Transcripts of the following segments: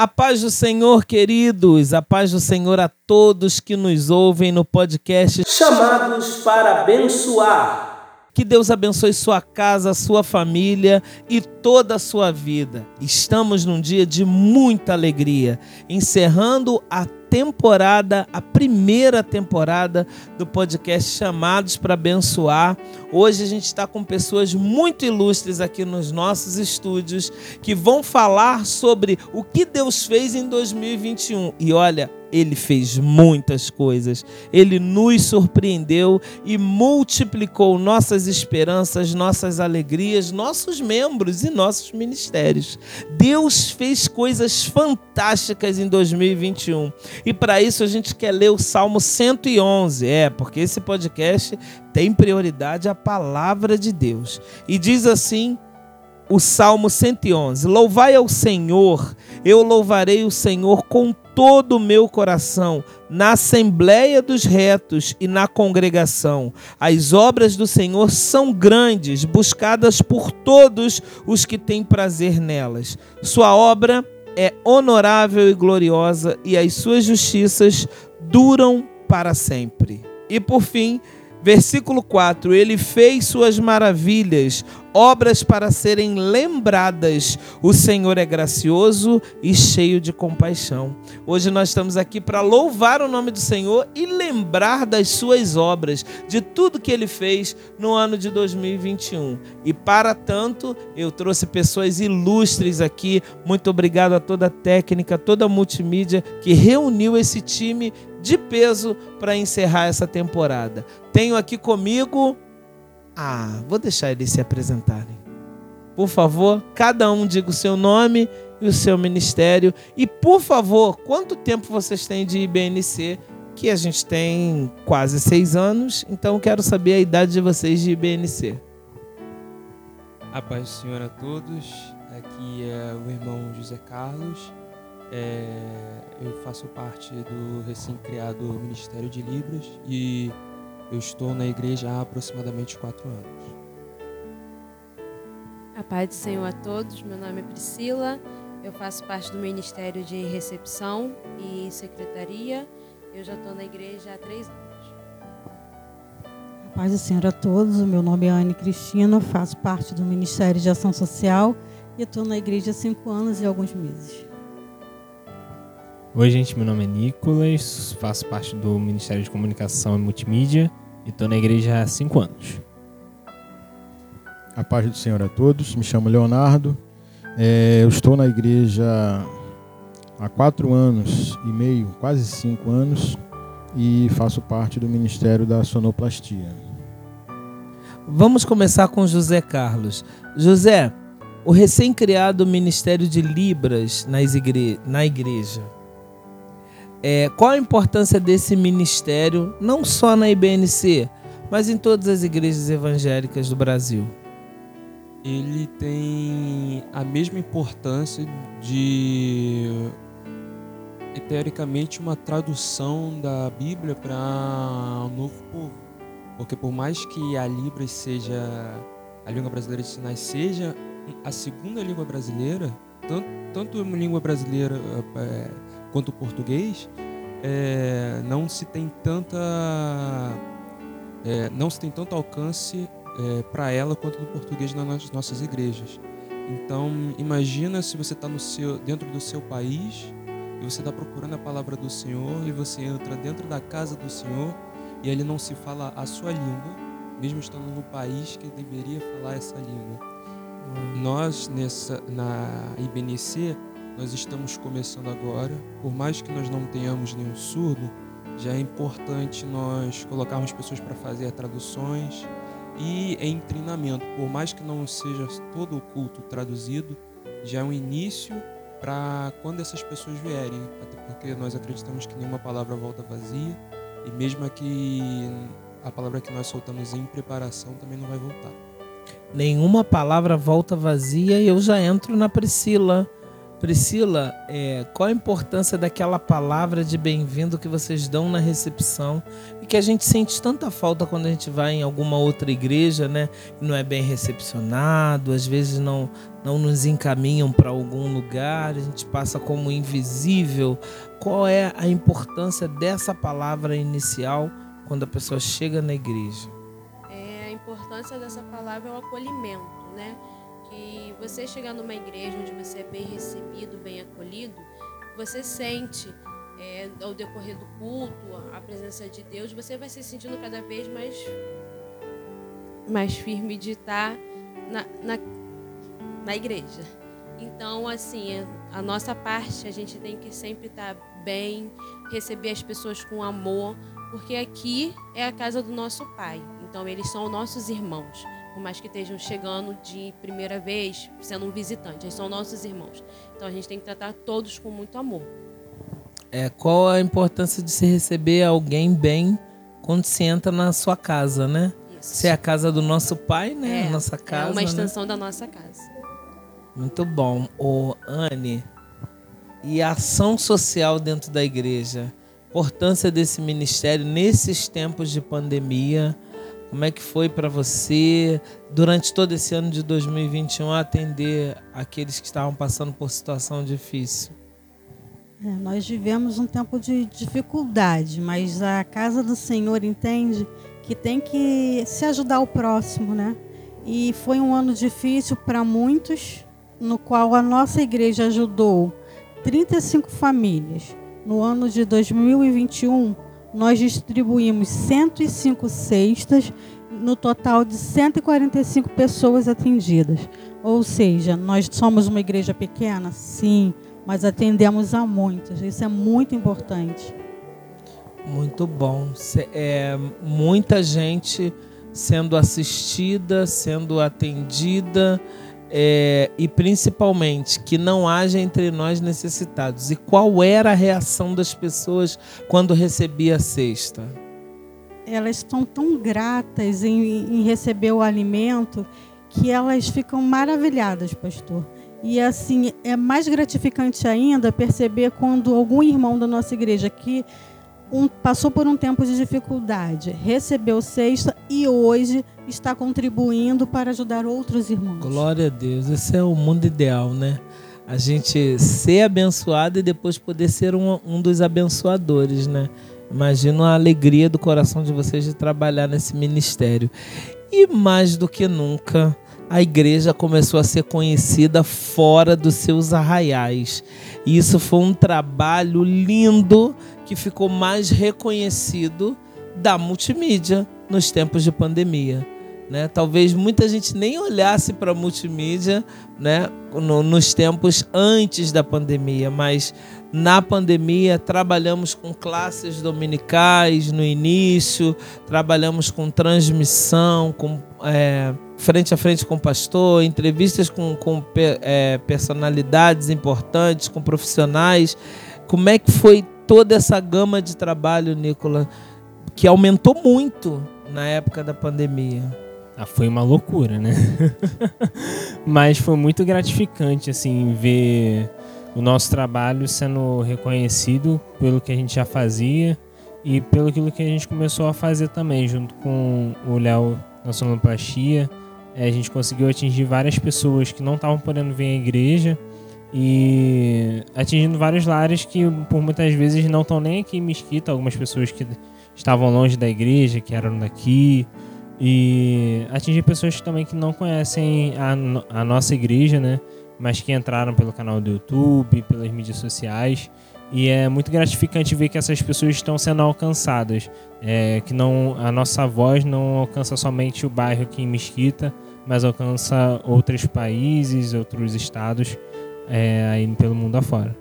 A paz do Senhor, queridos, a paz do Senhor a todos que nos ouvem no podcast Chamados para abençoar. Que Deus abençoe sua casa, sua família e toda a sua vida. Estamos num dia de muita alegria, encerrando a temporada, a primeira temporada do podcast Chamados para Abençoar. Hoje a gente está com pessoas muito ilustres aqui nos nossos estúdios que vão falar sobre o que Deus fez em 2021. E olha, ele fez muitas coisas. Ele nos surpreendeu e multiplicou nossas esperanças, nossas alegrias, nossos membros e nossos ministérios. Deus fez coisas fantásticas em 2021. E para isso a gente quer ler o Salmo 111. É, porque esse podcast tem prioridade a palavra de Deus. E diz assim: o Salmo 111: Louvai ao Senhor, eu louvarei o Senhor com todo o meu coração, na assembleia dos retos e na congregação. As obras do Senhor são grandes, buscadas por todos os que têm prazer nelas. Sua obra é honorável e gloriosa, e as suas justiças duram para sempre. E por fim, Versículo 4: Ele fez suas maravilhas, obras para serem lembradas. O Senhor é gracioso e cheio de compaixão. Hoje nós estamos aqui para louvar o nome do Senhor e lembrar das suas obras, de tudo que ele fez no ano de 2021. E para tanto, eu trouxe pessoas ilustres aqui. Muito obrigado a toda a técnica, toda a multimídia que reuniu esse time de peso para encerrar essa temporada. Tenho aqui comigo. Ah, vou deixar eles se apresentarem. Por favor, cada um diga o seu nome e o seu ministério. E, por favor, quanto tempo vocês têm de IBNC? Que a gente tem quase seis anos, então quero saber a idade de vocês de IBNC. A paz do Senhor a todos. Aqui é o irmão José Carlos. É, eu faço parte do recém-criado Ministério de Libras e eu estou na igreja há aproximadamente quatro anos. A paz do Senhor a todos, meu nome é Priscila, eu faço parte do Ministério de Recepção e Secretaria. Eu já estou na igreja há três anos. A paz do Senhor a todos, o meu nome é Anne Cristina, faço parte do Ministério de Ação Social e estou na igreja há cinco anos e alguns meses. Oi, gente, meu nome é Nicolas, faço parte do Ministério de Comunicação e Multimídia e estou na igreja há cinco anos. A paz do Senhor a todos, me chamo Leonardo, é, eu estou na igreja há quatro anos e meio, quase cinco anos, e faço parte do Ministério da Sonoplastia. Vamos começar com José Carlos. José, o recém-criado Ministério de Libras na igreja é, qual a importância desse ministério, não só na IBNC, mas em todas as igrejas evangélicas do Brasil? Ele tem a mesma importância de, teoricamente, uma tradução da Bíblia para um novo povo. Porque por mais que a Libras seja, a língua brasileira de sinais seja a segunda língua brasileira, tanto, tanto língua brasileira é, quanto o português, é, não se tem tanta é, não se tem tanto alcance é, para ela quanto no português nas nossas igrejas. Então imagina se você está dentro do seu país e você está procurando a palavra do Senhor e você entra dentro da casa do Senhor e ali não se fala a sua língua, mesmo estando no país que deveria falar essa língua. Hum. Nós nessa na IBNC nós estamos começando agora. Por mais que nós não tenhamos nenhum surdo, já é importante nós colocarmos pessoas para fazer traduções e em treinamento. Por mais que não seja todo o culto traduzido, já é um início para quando essas pessoas vierem. Até porque nós acreditamos que nenhuma palavra volta vazia e mesmo que a palavra que nós soltamos em preparação também não vai voltar. Nenhuma palavra volta vazia e eu já entro na Priscila Priscila, é, qual a importância daquela palavra de bem-vindo que vocês dão na recepção e que a gente sente tanta falta quando a gente vai em alguma outra igreja, né? Não é bem recepcionado, às vezes não não nos encaminham para algum lugar, a gente passa como invisível. Qual é a importância dessa palavra inicial quando a pessoa chega na igreja? É, a importância dessa palavra é o acolhimento, né? Que você chegar numa igreja onde você é bem recebido, bem acolhido, você sente é, ao decorrer do culto, a presença de Deus, você vai se sentindo cada vez mais, mais firme de estar na, na, na igreja. Então, assim, a nossa parte, a gente tem que sempre estar bem, receber as pessoas com amor, porque aqui é a casa do nosso Pai. Então, eles são nossos irmãos. Por mais que estejam chegando de primeira vez, sendo um visitante, eles são nossos irmãos. Então, a gente tem que tratar todos com muito amor. É, qual a importância de se receber alguém bem quando se entra na sua casa, né? Isso. Se é a casa do nosso pai, né? É, a nossa casa. é uma né? extensão da nossa casa. Muito bom. Ô, Anne, e a ação social dentro da igreja? Importância desse ministério nesses tempos de pandemia? Como é que foi para você, durante todo esse ano de 2021, atender aqueles que estavam passando por situação difícil? É, nós vivemos um tempo de dificuldade, mas a casa do Senhor entende que tem que se ajudar o próximo, né? E foi um ano difícil para muitos, no qual a nossa igreja ajudou 35 famílias. No ano de 2021, nós distribuímos 105 cestas, no total de 145 pessoas atendidas. Ou seja, nós somos uma igreja pequena? Sim, mas atendemos a muitas. Isso é muito importante. Muito bom. É, muita gente sendo assistida, sendo atendida é, e principalmente que não haja entre nós necessitados. E qual era a reação das pessoas quando recebia a cesta? Elas estão tão gratas em, em receber o alimento que elas ficam maravilhadas, pastor. E assim, é mais gratificante ainda perceber quando algum irmão da nossa igreja que um- passou por um tempo de dificuldade, recebeu cesta e hoje está contribuindo para ajudar outros irmãos. Glória a Deus. Esse é o mundo ideal, né? A gente ser abençoado e depois poder ser um, um dos abençoadores, né? Imagino a alegria do coração de vocês de trabalhar nesse ministério. E mais do que nunca, a igreja começou a ser conhecida fora dos seus arraiais. E isso foi um trabalho lindo que ficou mais reconhecido da multimídia nos tempos de pandemia. Né? Talvez muita gente nem olhasse para a multimídia né? no- nos tempos antes da pandemia, mas na pandemia trabalhamos com classes dominicais no início, trabalhamos com transmissão, com é, frente a frente com o pastor, entrevistas com, com é, personalidades importantes, com profissionais. Como é que foi toda essa gama de trabalho, Nicola, que aumentou muito na época da pandemia? Ah, foi uma loucura, né? Mas foi muito gratificante, assim, ver o nosso trabalho sendo reconhecido pelo que a gente já fazia e pelo aquilo que a gente começou a fazer também, junto com o Léo na sonoplastia. Eh, A gente conseguiu atingir várias pessoas que não estavam podendo vir à igreja e atingindo vários lares que por muitas vezes não estão nem aqui em Mesquita, algumas pessoas que estavam longe da igreja, que eram daqui, e atingir pessoas também que não conhecem a, a nossa igreja, né? Mas que entraram pelo canal do YouTube, pelas mídias sociais. E é muito gratificante ver que essas pessoas estão sendo alcançadas. É, que não a nossa voz não alcança somente o bairro aqui em Mesquita, mas alcança outros países, outros estados é, aí pelo mundo afora.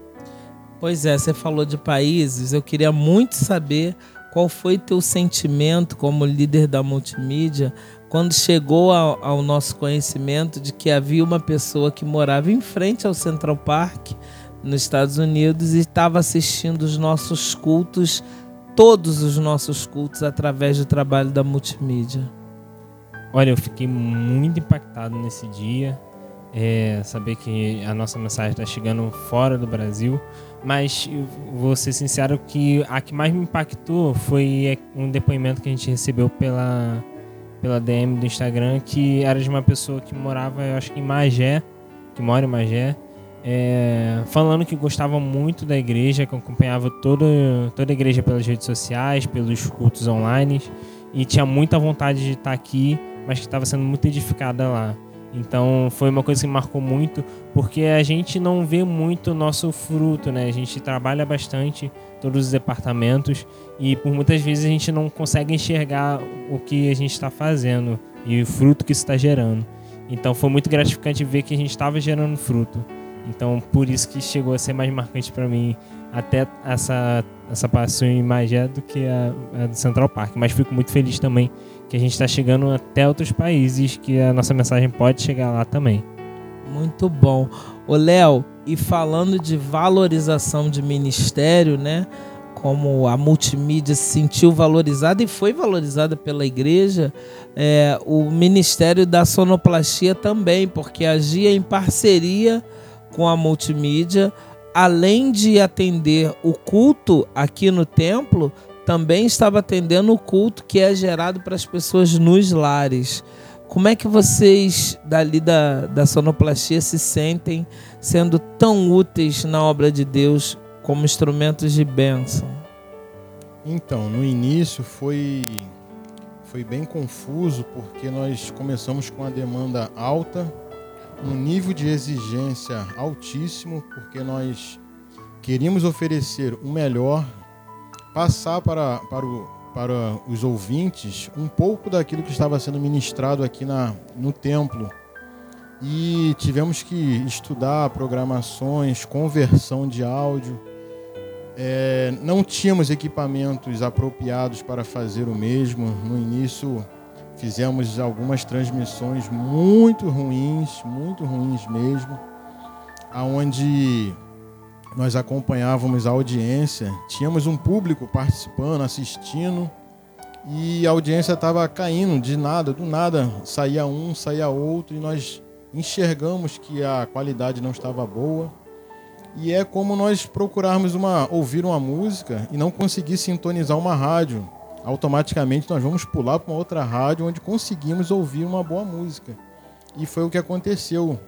Pois é, você falou de países, eu queria muito saber qual foi teu sentimento como líder da multimídia quando chegou ao, ao nosso conhecimento de que havia uma pessoa que morava em frente ao Central Park, nos Estados Unidos, e estava assistindo os nossos cultos, todos os nossos cultos, através do trabalho da multimídia. Olha, eu fiquei muito impactado nesse dia. É, saber que a nossa mensagem está chegando fora do Brasil. Mas vou ser sincero que a que mais me impactou foi um depoimento que a gente recebeu pela, pela DM do Instagram, que era de uma pessoa que morava, eu acho que em Magé, que mora em Magé, é, falando que gostava muito da igreja, que acompanhava toda, toda a igreja pelas redes sociais, pelos cultos online e tinha muita vontade de estar aqui, mas que estava sendo muito edificada lá. Então foi uma coisa que marcou muito, porque a gente não vê muito o nosso fruto, né? A gente trabalha bastante todos os departamentos e por muitas vezes a gente não consegue enxergar o que a gente está fazendo e o fruto que está gerando. Então foi muito gratificante ver que a gente estava gerando fruto. Então por isso que chegou a ser mais marcante para mim até essa essa passou em Magé do que a, a, do Central Park. Mas fico muito feliz também que a gente está chegando até outros países, que a nossa mensagem pode chegar lá também. Muito bom. Ô Léo, e falando de valorização de ministério, né? Como a multimídia se sentiu valorizada e foi valorizada pela igreja, é, o Ministério da Sonoplastia também, porque agia em parceria com a multimídia além de atender o culto aqui no templo, também estava atendendo o culto que é gerado para as pessoas nos lares. Como é que vocês dali da, da sonoplastia se sentem sendo tão úteis na obra de Deus como instrumentos de bênção? Então, no início foi, foi bem confuso porque nós começamos com a demanda alta um nível de exigência altíssimo, porque nós queríamos oferecer o melhor, passar para, para, o, para os ouvintes um pouco daquilo que estava sendo ministrado aqui na, no templo. E tivemos que estudar programações, conversão de áudio. É, não tínhamos equipamentos apropriados para fazer o mesmo. No início, Fizemos algumas transmissões muito ruins, muito ruins mesmo, aonde nós acompanhávamos a audiência, tínhamos um público participando, assistindo, e a audiência estava caindo de nada, do nada saía um, saía outro, e nós enxergamos que a qualidade não estava boa. E é como nós procurarmos uma, ouvir uma música e não conseguir sintonizar uma rádio automaticamente nós vamos pular para uma outra rádio onde conseguimos ouvir uma boa música. E foi o que aconteceu.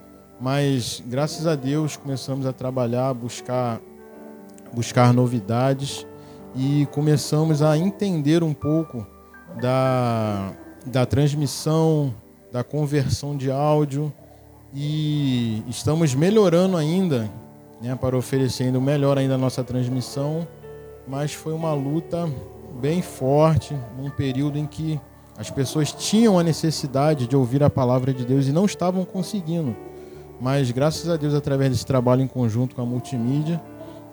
Mas graças a Deus começamos a trabalhar, buscar buscar novidades e começamos a entender um pouco da, da transmissão, da conversão de áudio e estamos melhorando ainda, né, para oferecer ainda melhor ainda a nossa transmissão, mas foi uma luta bem forte, num período em que as pessoas tinham a necessidade de ouvir a palavra de Deus e não estavam conseguindo. Mas graças a Deus, através desse trabalho em conjunto com a multimídia,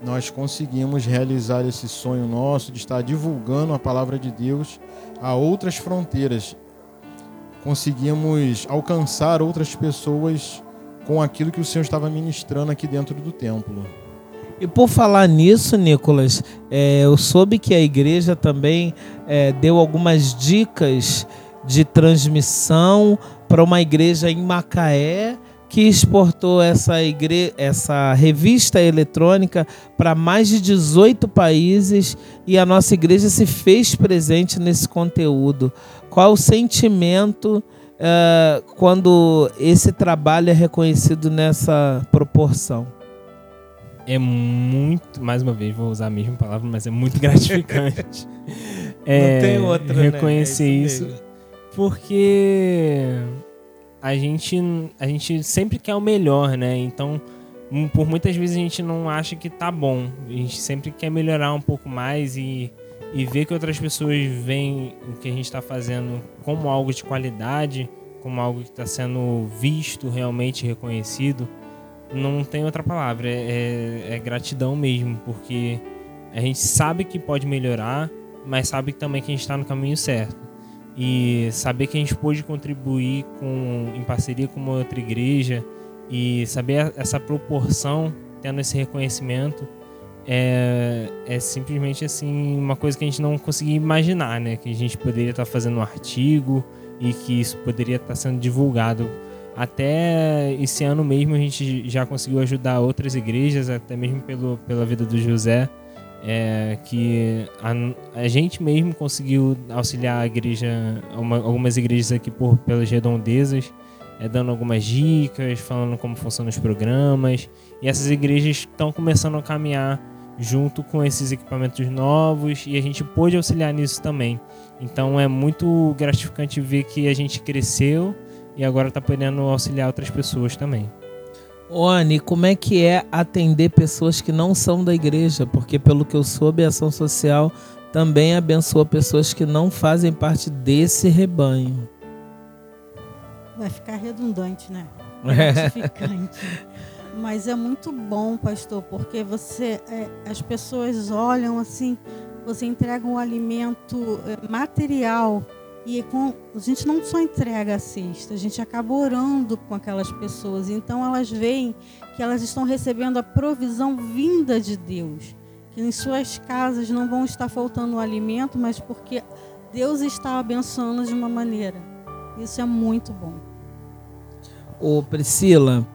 nós conseguimos realizar esse sonho nosso de estar divulgando a palavra de Deus a outras fronteiras. Conseguimos alcançar outras pessoas com aquilo que o Senhor estava ministrando aqui dentro do templo. E por falar nisso, Nicolas, é, eu soube que a igreja também é, deu algumas dicas de transmissão para uma igreja em Macaé que exportou essa, igre... essa revista eletrônica para mais de 18 países e a nossa igreja se fez presente nesse conteúdo. Qual o sentimento uh, quando esse trabalho é reconhecido nessa proporção? é muito, mais uma vez vou usar a mesma palavra, mas é muito gratificante. é, Não tem outra, né? reconhecer né? é isso, isso porque a gente a gente sempre quer o melhor, né? Então, por muitas vezes a gente não acha que tá bom. A gente sempre quer melhorar um pouco mais e e ver que outras pessoas veem o que a gente está fazendo como algo de qualidade, como algo que está sendo visto, realmente reconhecido não tem outra palavra, é, é, é, gratidão mesmo, porque a gente sabe que pode melhorar, mas sabe também que a gente está no caminho certo. E saber que a gente pôde contribuir com, em parceria com uma outra igreja e saber essa proporção, tendo esse reconhecimento, é, é simplesmente assim uma coisa que a gente não conseguia imaginar, né? Que a gente poderia estar fazendo um artigo e que isso poderia estar sendo divulgado até esse ano mesmo a gente já conseguiu ajudar outras igrejas, até mesmo pelo, pela vida do José, é, que a, a, gente mesmo conseguiu auxiliar a igreja, uma, algumas igrejas aqui por, pelas redondezas, é, dando algumas dicas, falando como funcionam os programas. E essas igrejas estão começando a caminhar junto com esses equipamentos novos e a gente pôde auxiliar nisso também. Então é muito gratificante ver que a gente cresceu e agora está podendo auxiliar outras pessoas também. Anne, como é que é atender pessoas que não são da igreja? Porque, pelo que eu soube, a ação social também abençoa pessoas que não fazem parte desse rebanho. Vai ficar redundante, né? Gratificante. Mas é muito bom, pastor, porque você, é, as pessoas olham assim, você entrega um alimento é, material e com, a gente não só entrega a cesta, a gente acaba orando com aquelas pessoas. Então elas veem que elas estão recebendo a provisão vinda de Deus. Que em suas casas não vão estar faltando alimento, mas porque Deus está abençoando de uma maneira. Isso é muito bom. Ô Priscila,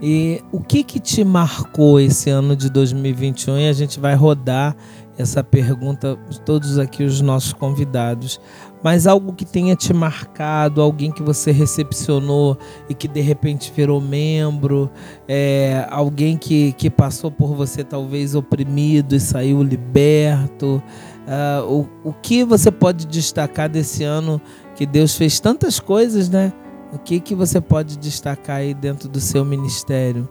e o que que te marcou esse ano de 2021? E a gente vai rodar essa pergunta todos aqui os nossos convidados mas algo que tenha te marcado, alguém que você recepcionou e que de repente virou membro, é, alguém que, que passou por você talvez oprimido e saiu liberto. Uh, o, o que você pode destacar desse ano que Deus fez tantas coisas, né? O que, que você pode destacar aí dentro do seu ministério?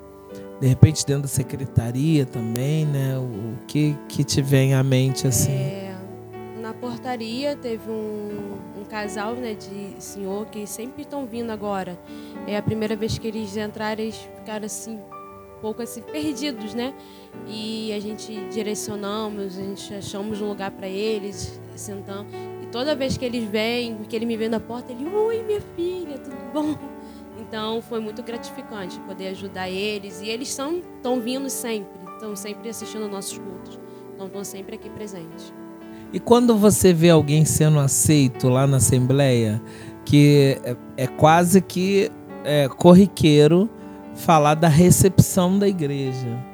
De repente dentro da secretaria também, né? O, que, que te vem à mente assim? É na portaria teve um, um casal né, de senhor que sempre estão vindo agora. É a primeira vez que eles entraram, eles ficaram assim, um pouco assim, perdidos, né? E a gente direcionamos, a gente achamos um lugar para eles, sentamos. E toda vez que eles vêm, que ele me vê na porta, ele, oi minha filha, tudo bom? Então foi muito gratificante poder ajudar eles. E eles estão vindo sempre, estão sempre assistindo nossos cultos. Então estão sempre aqui presentes. E quando você vê alguém sendo aceito lá na Assembleia, que é, é quase que é, corriqueiro falar da recepção da igreja.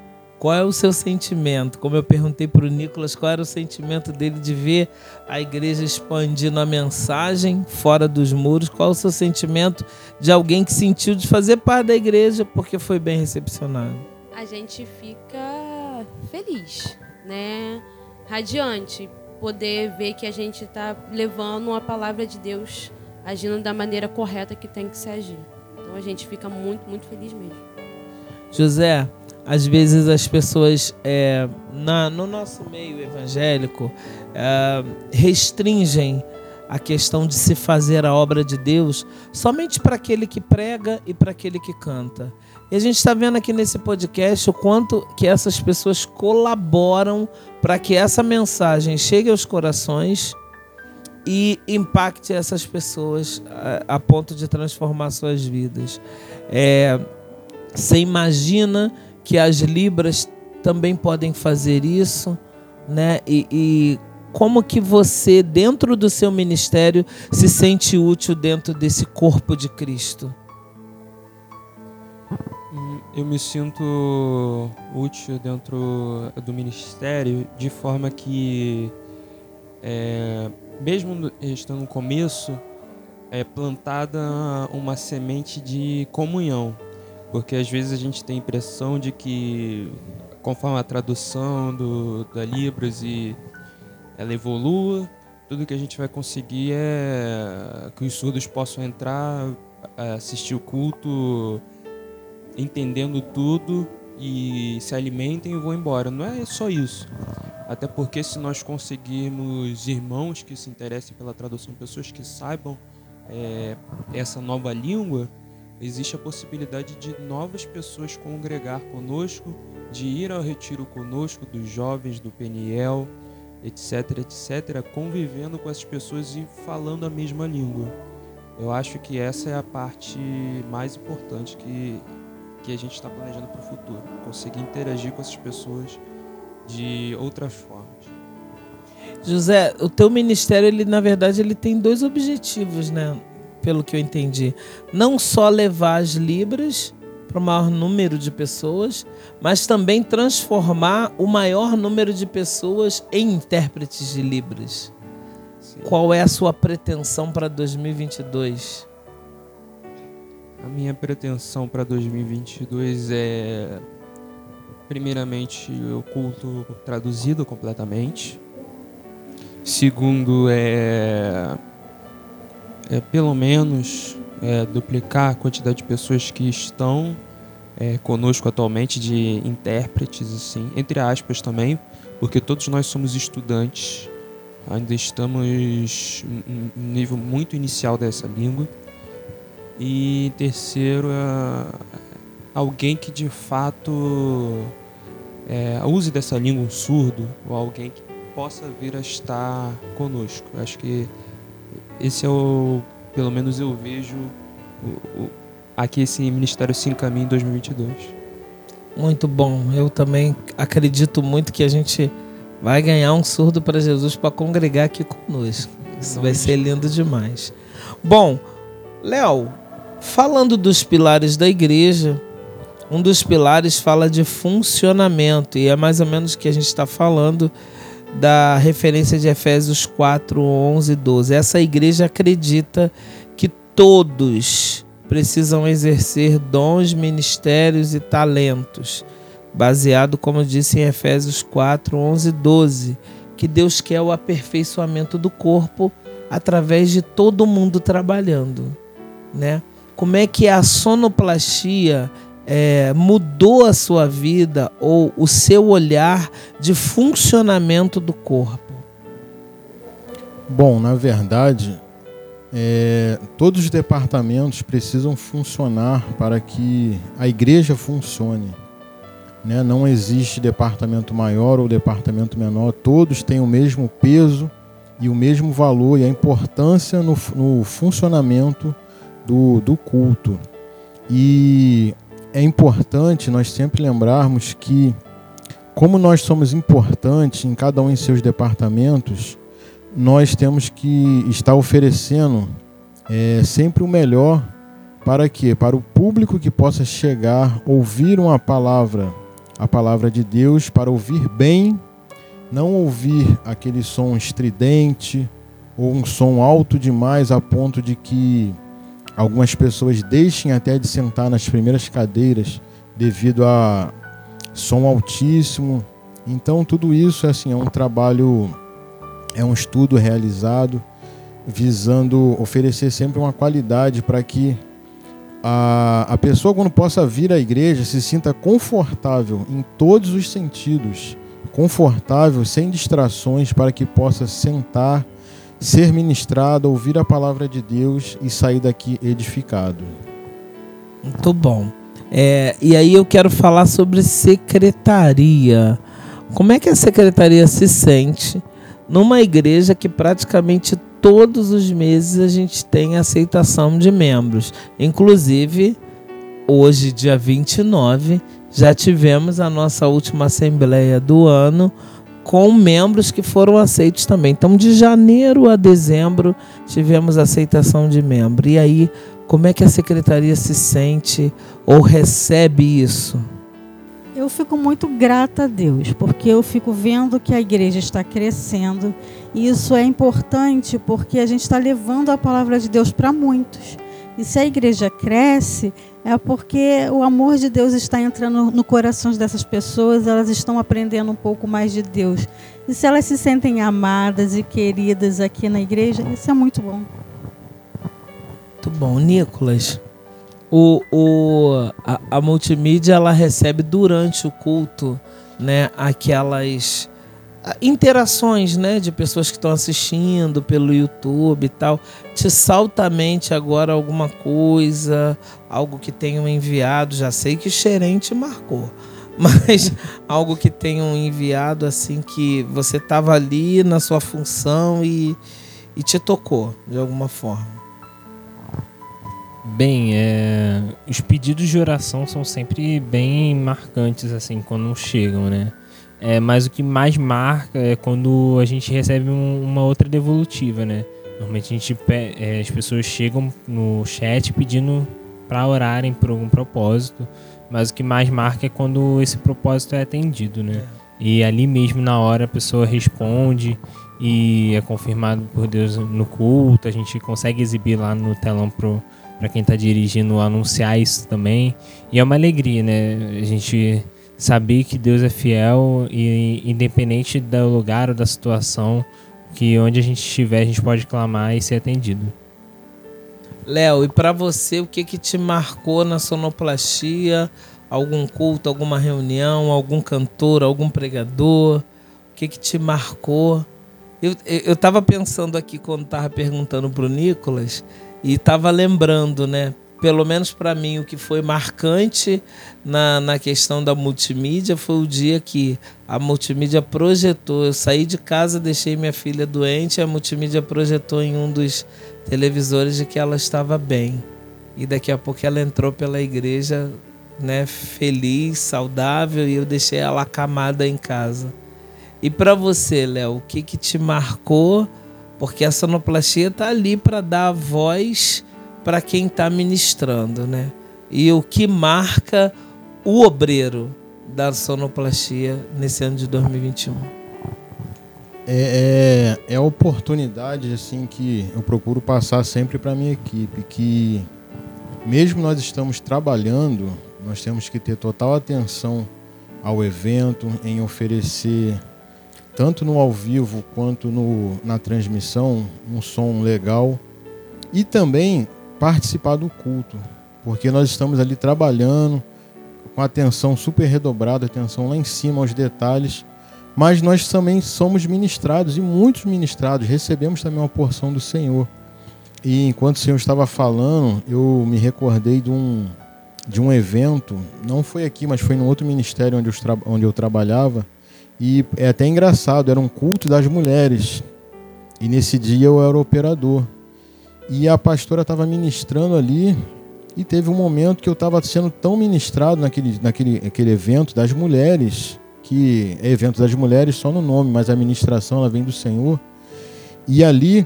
Qual é o seu sentimento? Como eu perguntei para o Nicolas, qual era o sentimento dele de ver a igreja expandindo a mensagem fora dos muros? Qual é o seu sentimento de alguém que sentiu de fazer parte da igreja porque foi bem recepcionado? A gente fica feliz, né? Radiante, poder ver que a gente está levando a palavra de Deus agindo da maneira correta que tem que se agir. Então a gente fica muito, muito feliz mesmo. José, às vezes as pessoas é, na, no nosso meio evangélico é, restringem a questão de se fazer a obra de Deus somente para aquele que prega e para aquele que canta. E a gente está vendo aqui nesse podcast o quanto que essas pessoas colaboram para que essa mensagem chegue aos corações e impacte essas pessoas a, a ponto de transformar suas vidas. É, você imagina que as libras também podem fazer isso, né? E, e como que você, dentro do seu ministério, se sente útil dentro desse corpo de Cristo? eu me sinto útil dentro do ministério de forma que, é, mesmo estando no começo, é plantada uma semente de comunhão, porque às vezes a gente tem a impressão de que, conforme a tradução do, da Libras e ela evolua, tudo que a gente vai conseguir é que os surdos possam entrar, assistir o culto entendendo tudo e se alimentem e vão embora. Não é só isso. Até porque se nós conseguirmos irmãos que se interessem pela tradução, pessoas que saibam é, essa nova língua, existe a possibilidade de novas pessoas congregar conosco, de ir ao retiro conosco, dos jovens, do Peniel, etc, etc, convivendo com essas pessoas e falando a mesma língua. Eu acho que essa é a parte mais importante que que a gente está planejando para o futuro. Conseguir interagir com essas pessoas de outras formas. José, o teu ministério, ele na verdade, ele tem dois objetivos, né? Pelo que eu entendi. Não só levar as libras para o maior número de pessoas, mas também transformar o maior número de pessoas em intérpretes de libras. Sim. Qual é a sua pretensão para 2022? A minha pretensão para 2022 é, primeiramente, o culto traduzido completamente. Segundo, é, é pelo menos é, duplicar a quantidade de pessoas que estão é, conosco atualmente, de intérpretes, assim, entre aspas também, porque todos nós somos estudantes, ainda estamos em um nível muito inicial dessa língua. E terceiro, é alguém que de fato é, use dessa língua um surdo ou alguém que possa vir a estar conosco. Acho que esse é o, pelo menos eu vejo o, o, aqui esse ministério se encaminha em 2022. Muito bom. Eu também acredito muito que a gente vai ganhar um surdo para Jesus para congregar aqui conosco. Isso vai ser lindo demais. Bom, Léo, falando dos pilares da igreja, um dos pilares fala de funcionamento, e é mais ou menos o que a gente está falando da referência de Efésios 4, 11 e 12. Essa igreja acredita que todos precisam exercer dons, ministérios e talentos, baseado, como disse em Efésios 4, 11 e 12, que Deus quer o aperfeiçoamento do corpo através de todo mundo trabalhando, né? Como é que a sonoplastia é, mudou a sua vida ou o seu olhar de funcionamento do corpo? Bom, na verdade, é, todos os departamentos precisam funcionar para que a igreja funcione. Né? Não existe departamento maior ou departamento menor, todos têm o mesmo peso e o mesmo valor e a importância no, no funcionamento do, do culto. E é importante nós sempre lembrarmos que, como nós somos importantes em cada um em seus departamentos, nós temos que estar oferecendo é, sempre o melhor para quê? Para o público que possa chegar, ouvir uma palavra, a palavra de Deus, para ouvir bem, não ouvir aquele som estridente ou um som alto demais a ponto de que Algumas pessoas deixem até de sentar nas primeiras cadeiras devido a som altíssimo. Então tudo isso assim é um trabalho, é um estudo realizado visando oferecer sempre uma qualidade para que a, a pessoa quando possa vir à igreja se sinta confortável em todos os sentidos, confortável, sem distrações, para que possa sentar ser ministrado, ouvir a palavra de Deus e sair daqui edificado. Muito bom. É, e aí eu quero falar sobre secretaria. Como é que a secretaria se sente numa igreja que praticamente todos os meses a gente tem aceitação de membros? Inclusive, hoje, dia 29, já tivemos a nossa última assembleia do ano com membros que foram aceitos também. Então, de janeiro a dezembro, tivemos aceitação de membro. E aí, como é que a secretaria se sente ou recebe isso? Eu fico muito grata a Deus, porque eu fico vendo que a igreja está crescendo. E isso é importante porque a gente está levando a palavra de Deus para muitos. E se a igreja cresce, é porque o amor de Deus está entrando no coração dessas pessoas, elas estão aprendendo um pouco mais de Deus. E se elas se sentem amadas e queridas aqui na igreja, isso é muito bom. Muito bom, Nicolas. O, o, a, a multimídia ela recebe durante o culto né, aquelas interações, né, de pessoas que estão assistindo pelo YouTube e tal, te salta à mente agora alguma coisa, algo que tenham enviado, já sei que Xerente marcou, mas algo que tenham enviado assim que você estava ali na sua função e, e te tocou de alguma forma. Bem, é, os pedidos de oração são sempre bem marcantes assim quando chegam, né? É, mas o que mais marca é quando a gente recebe um, uma outra devolutiva, né? Normalmente a gente, é, as pessoas chegam no chat pedindo para orarem por algum propósito, mas o que mais marca é quando esse propósito é atendido, né? E ali mesmo na hora a pessoa responde e é confirmado por Deus no culto, a gente consegue exibir lá no telão pro, para quem está dirigindo anunciar isso também. E é uma alegria, né? A gente saber que Deus é fiel e independente do lugar ou da situação, que onde a gente estiver a gente pode clamar e ser atendido. Léo, e para você, o que que te marcou na sonoplastia? Algum culto, alguma reunião, algum cantor, algum pregador? O que que te marcou? Eu, eu tava pensando aqui quando tava perguntando pro Nicolas e tava lembrando, né? Pelo menos para mim, o que foi marcante na, na questão da multimídia foi o dia que a multimídia projetou. Eu saí de casa, deixei minha filha doente, a multimídia projetou em um dos televisores de que ela estava bem. E daqui a pouco ela entrou pela igreja, né, feliz, saudável, e eu deixei ela acamada em casa. E para você, Léo, o que que te marcou? Porque a sonoplastia tá ali para dar voz para quem está ministrando, né? E o que marca o obreiro da sonoplastia nesse ano de 2021? É, é, é a oportunidade assim que eu procuro passar sempre para minha equipe que mesmo nós estamos trabalhando, nós temos que ter total atenção ao evento, em oferecer tanto no ao vivo quanto no, na transmissão um som legal e também participar do culto, porque nós estamos ali trabalhando com atenção super redobrada, atenção lá em cima aos detalhes mas nós também somos ministrados e muitos ministrados recebemos também uma porção do Senhor. E enquanto o Senhor estava falando, eu me recordei de um, de um evento, não foi aqui, mas foi no outro ministério onde eu, onde eu trabalhava, e é até engraçado, era um culto das mulheres. E nesse dia eu era operador. E a pastora estava ministrando ali, e teve um momento que eu estava sendo tão ministrado naquele, naquele aquele evento das mulheres que é evento das mulheres só no nome, mas a administração ela vem do Senhor. E ali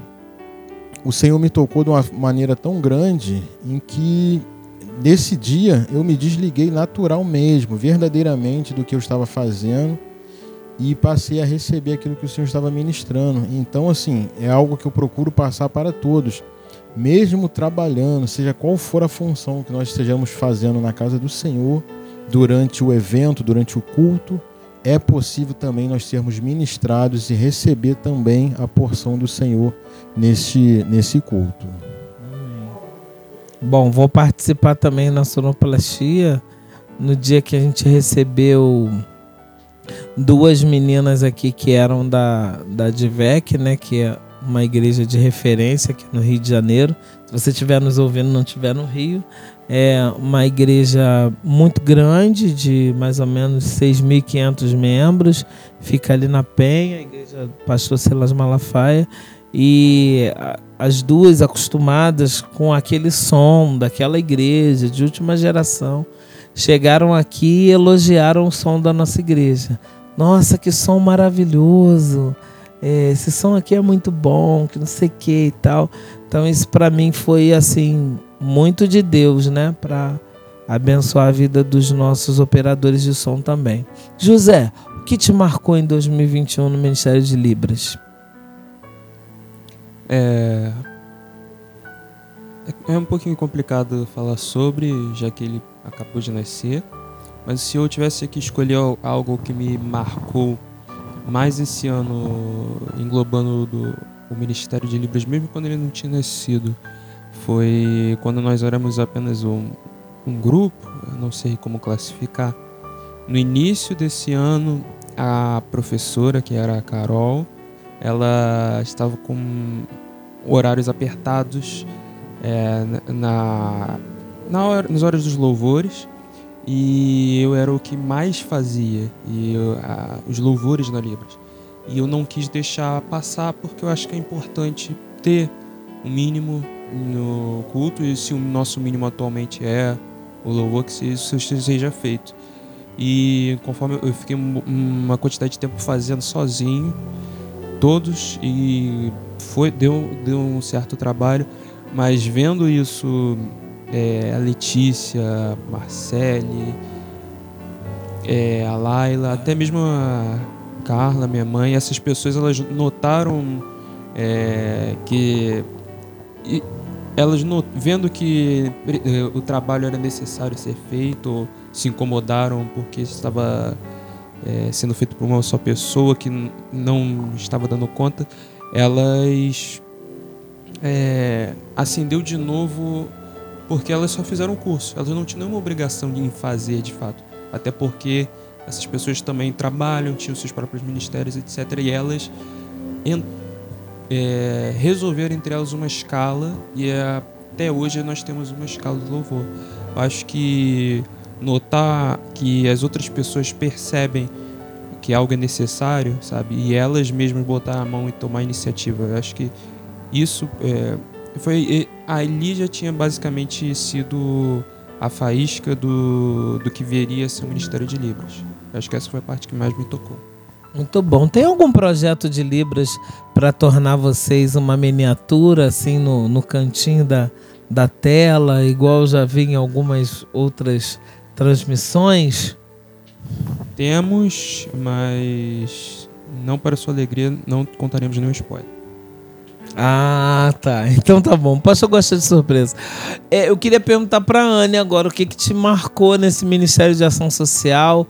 o Senhor me tocou de uma maneira tão grande em que nesse dia eu me desliguei natural mesmo, verdadeiramente do que eu estava fazendo e passei a receber aquilo que o Senhor estava ministrando. Então, assim, é algo que eu procuro passar para todos, mesmo trabalhando, seja qual for a função que nós estejamos fazendo na casa do Senhor, durante o evento, durante o culto, é possível também nós sermos ministrados e receber também a porção do Senhor nesse, nesse culto. Bom, vou participar também na sonoplastia no dia que a gente recebeu duas meninas aqui que eram da, da DIVEC, né, que uma igreja de referência aqui no Rio de Janeiro. Se você estiver nos ouvindo não estiver no Rio, é uma igreja muito grande, de mais ou menos 6.500 membros, fica ali na Penha, a igreja Pastor Silas Malafaia, e as duas acostumadas com aquele som daquela igreja de última geração, chegaram aqui e elogiaram o som da nossa igreja. Nossa, que som maravilhoso! É, esse som aqui é muito bom, que não sei o que e tal. Então isso para mim foi assim muito de Deus, né? Para abençoar a vida dos nossos operadores de som também. José, o que te marcou em 2021 no Ministério de Libras? É, é um pouquinho complicado falar sobre, já que ele acabou de nascer. Mas se eu tivesse que escolher algo que me marcou mais esse ano, englobando do, o Ministério de Libras, mesmo quando ele não tinha nascido, foi quando nós éramos apenas um, um grupo, não sei como classificar. No início desse ano, a professora, que era a Carol, ela estava com horários apertados é, na, na hora, nas horas dos louvores e eu era o que mais fazia e eu, a, os louvores na Libras e eu não quis deixar passar porque eu acho que é importante ter um mínimo no culto e se o nosso mínimo atualmente é o louvor, que isso seja feito. E conforme eu fiquei uma quantidade de tempo fazendo sozinho, todos, e foi deu, deu um certo trabalho, mas vendo isso, é, a Letícia, a Marcele, é, a Laila, até mesmo a Carla, minha mãe, essas pessoas elas notaram é, que elas no- vendo que eh, o trabalho era necessário ser feito, se incomodaram porque estava eh, sendo feito por uma só pessoa que não estava dando conta, elas eh, acendeu de novo porque elas só fizeram o curso, elas não tinham nenhuma obrigação de fazer de fato, até porque essas pessoas também trabalham, tinham seus próprios ministérios, etc. E elas é, resolveram entre elas uma escala e é, até hoje nós temos uma escala de louvor. Acho que notar que as outras pessoas percebem que algo é necessário, sabe? E elas mesmas botar a mão e tomar iniciativa. Eu acho que isso é, foi ali já tinha basicamente sido a faísca do, do que viria a ser o Ministério de Libras. Eu acho que essa foi a parte que mais me tocou. Muito bom. Tem algum projeto de Libras para tornar vocês uma miniatura assim no, no cantinho da, da tela, igual já vi em algumas outras transmissões? Temos, mas não para sua alegria, não contaremos nenhum spoiler. Ah, tá. Então tá bom. Pastor gosta de surpresa. É, eu queria perguntar para Anne agora o que, que te marcou nesse Ministério de Ação Social,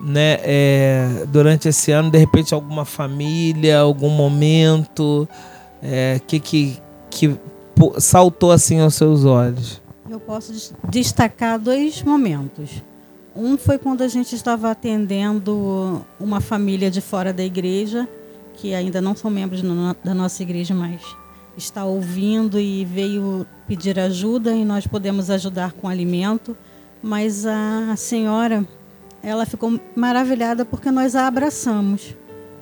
né? é, durante esse ano, de repente alguma família, algum momento, é, que que que saltou assim aos seus olhos? Eu posso des- destacar dois momentos. Um foi quando a gente estava atendendo uma família de fora da igreja, que ainda não são membros no- da nossa igreja, mas está ouvindo e veio pedir ajuda e nós podemos ajudar com alimento. Mas a senhora, ela ficou maravilhada porque nós a abraçamos.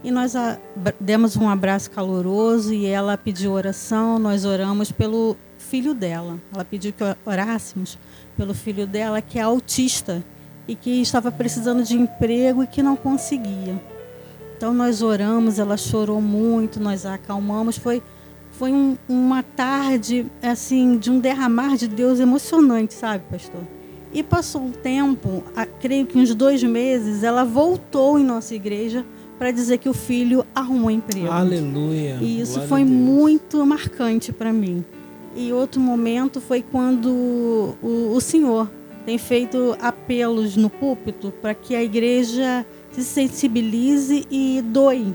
E nós a- demos um abraço caloroso e ela pediu oração, nós oramos pelo filho dela. Ela pediu que orássemos pelo filho dela, que é autista e que estava precisando de emprego e que não conseguia. Então nós oramos, ela chorou muito, nós a acalmamos. Foi, foi um- uma tarde assim de um derramar de Deus emocionante, sabe, pastor? E passou um tempo, a- creio que uns dois meses, ela voltou em nossa igreja para dizer que o filho arrumou emprego. Aleluia. E isso Glória foi muito marcante para mim. E outro momento foi quando o, o senhor tem feito apelos no púlpito para que a igreja se sensibilize e doe.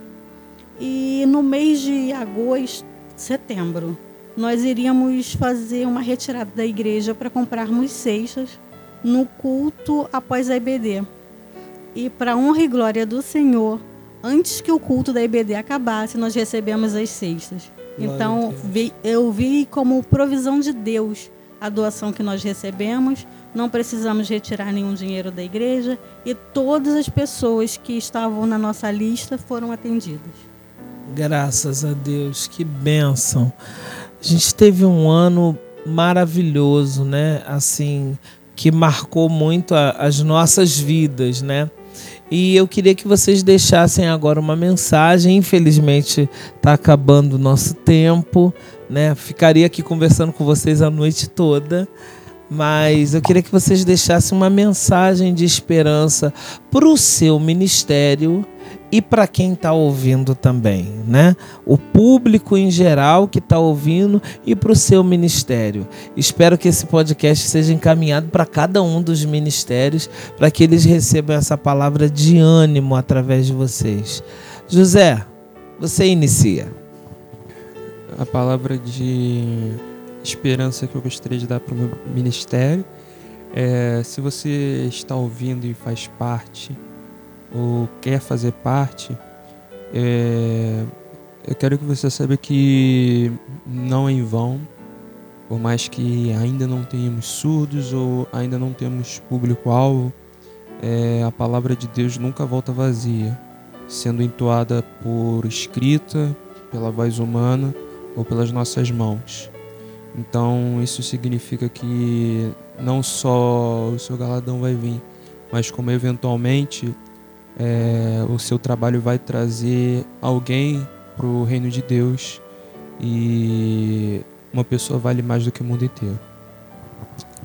E no mês de agosto, setembro, nós iríamos fazer uma retirada da igreja para comprarmos cestas no culto após a IBD. E para honra e glória do Senhor, antes que o culto da IBD acabasse, nós recebemos as cestas. Glória então, vi- eu vi como provisão de Deus a doação que nós recebemos. Não precisamos retirar nenhum dinheiro da igreja e todas as pessoas que estavam na nossa lista foram atendidas. Graças a Deus, que bênção. A gente teve um ano maravilhoso, né? Assim, que marcou muito a- as nossas vidas, né? E eu queria que vocês deixassem agora uma mensagem. Infelizmente, está acabando o nosso tempo, né? Ficaria aqui conversando com vocês a noite toda. Mas eu queria que vocês deixassem uma mensagem de esperança para o seu ministério e para quem está ouvindo também, né? O público em geral que está ouvindo e para o seu ministério. Espero que esse podcast seja encaminhado para cada um dos ministérios, para que eles recebam essa palavra de ânimo através de vocês. José, você inicia. a palavra de esperança que eu gostaria de dar para o meu ministério é se você está ouvindo e faz parte ou quer fazer parte é, eu quero que você saiba que não é em vão por mais que ainda não tenhamos surdos ou ainda não temos público-alvo é, a palavra de Deus nunca volta vazia sendo entoada por escrita pela voz humana ou pelas nossas mãos. Então isso significa que não só o seu galadão vai vir, mas como eventualmente é, o seu trabalho vai trazer alguém para o reino de Deus e uma pessoa vale mais do que o mundo inteiro.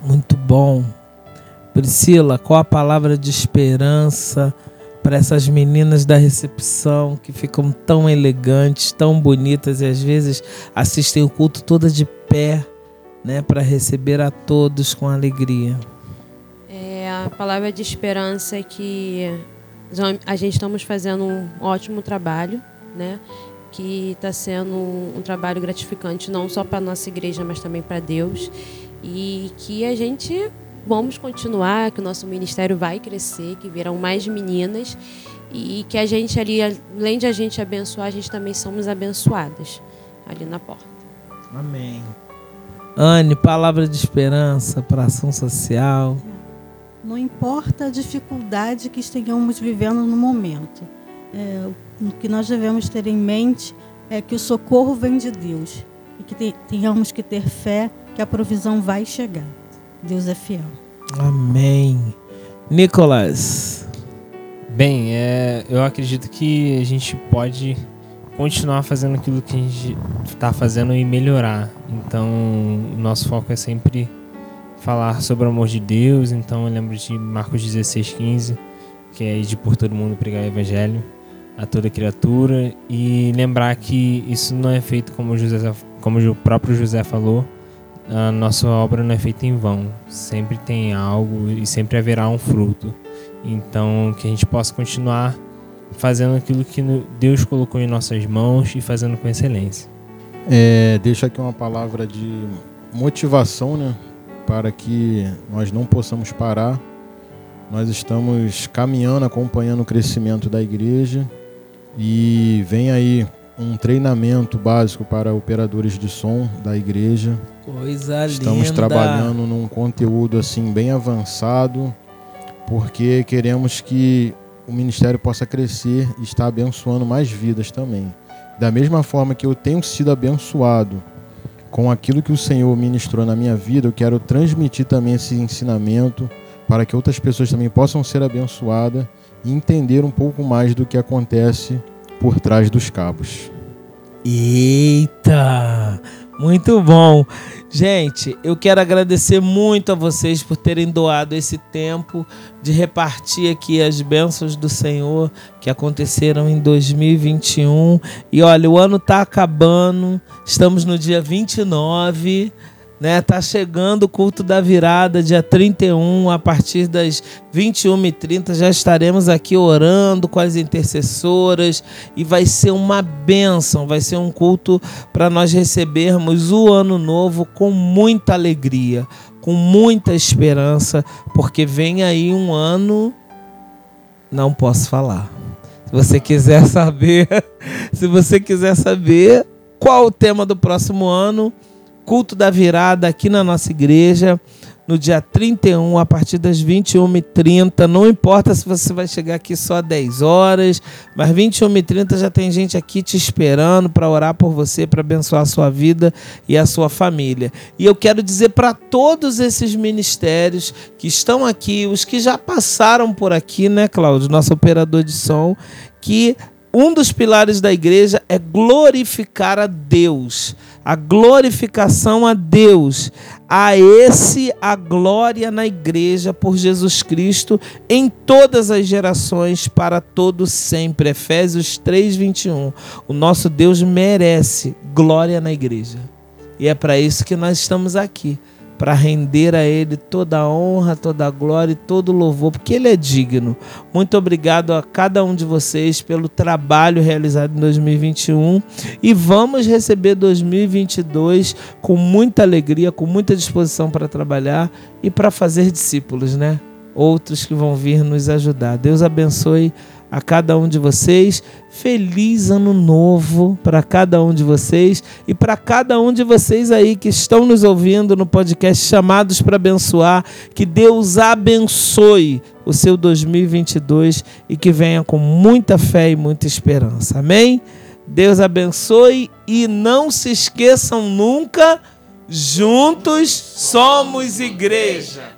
Muito bom. Priscila, qual a palavra de esperança para essas meninas da recepção que ficam tão elegantes, tão bonitas e às vezes assistem o culto toda de pé, né, para receber a todos com alegria. É, a palavra de esperança é que a gente estamos fazendo um ótimo trabalho, né? Que está sendo um trabalho gratificante não só para nossa igreja, mas também para Deus e que a gente vamos continuar, que o nosso ministério vai crescer, que virão mais meninas e que a gente ali, além de a gente abençoar, a gente também somos abençoadas ali na porta. Amém. Anne, palavra de esperança para ação social. Não importa a dificuldade que estejamos vivendo no momento, é, o que nós devemos ter em mente é que o socorro vem de Deus e que tenhamos que ter fé que a provisão vai chegar. Deus é fiel. Amém. Nicolas. Bem, é, eu acredito que a gente pode continuar fazendo aquilo que a gente está fazendo e melhorar. Então, o nosso foco é sempre falar sobre o amor de Deus. Então, eu lembro de Marcos 16, 15, que é ir de por todo mundo pregar o evangelho a toda criatura e lembrar que isso não é feito como, José, como o próprio José falou. A nossa obra não é feita em vão. Sempre tem algo e sempre haverá um fruto. Então, que a gente possa continuar fazendo aquilo que Deus colocou em nossas mãos e fazendo com excelência. É, deixa aqui uma palavra de motivação, né, para que nós não possamos parar. Nós estamos caminhando, acompanhando o crescimento da igreja e vem aí um treinamento básico para operadores de som da igreja. Coisa Estamos linda. trabalhando num conteúdo assim bem avançado, porque queremos que o ministério possa crescer e estar abençoando mais vidas também. Da mesma forma que eu tenho sido abençoado com aquilo que o Senhor ministrou na minha vida, eu quero transmitir também esse ensinamento para que outras pessoas também possam ser abençoadas e entender um pouco mais do que acontece por trás dos cabos. Eita! Muito bom. Gente, eu quero agradecer muito a vocês por terem doado esse tempo de repartir aqui as bênçãos do Senhor que aconteceram em 2021. E olha, o ano está acabando, estamos no dia 29 né? Tá chegando o culto da virada, dia 31, a partir das 21h30 já estaremos aqui orando com as intercessoras e vai ser uma bênção, vai ser um culto para nós recebermos o ano novo com muita alegria, com muita esperança, porque vem aí um ano não posso falar. Se você quiser saber, se você quiser saber qual o tema do próximo ano, culto da virada aqui na nossa igreja, no dia 31, a partir das 21h30. Não importa se você vai chegar aqui só 10 horas, mas 21h30 já tem gente aqui te esperando para orar por você, para abençoar a sua vida e a sua família. E eu quero dizer para todos esses ministérios que estão aqui, os que já passaram por aqui, né, Cláudio, nosso operador de som, que um dos pilares da igreja é glorificar a Deus a glorificação a Deus, a esse a glória na igreja por Jesus Cristo em todas as gerações para todo sempre. Efésios 3:21. O nosso Deus merece glória na igreja. E é para isso que nós estamos aqui para render a Ele toda a honra, toda a glória e todo o louvor, porque Ele é digno. Muito obrigado a cada um de vocês pelo trabalho realizado em 2021 e vamos receber 2022 com muita alegria, com muita disposição para trabalhar e para fazer discípulos, né? Outros que vão vir nos ajudar. Deus abençoe a cada um de vocês. Feliz ano novo para cada um de vocês e para cada um de vocês aí que estão nos ouvindo no podcast Chamados para Abençoar. Que Deus abençoe o seu 2022 e que venha com muita fé e muita esperança. Amém? Deus abençoe e não se esqueçam nunca, juntos somos igreja.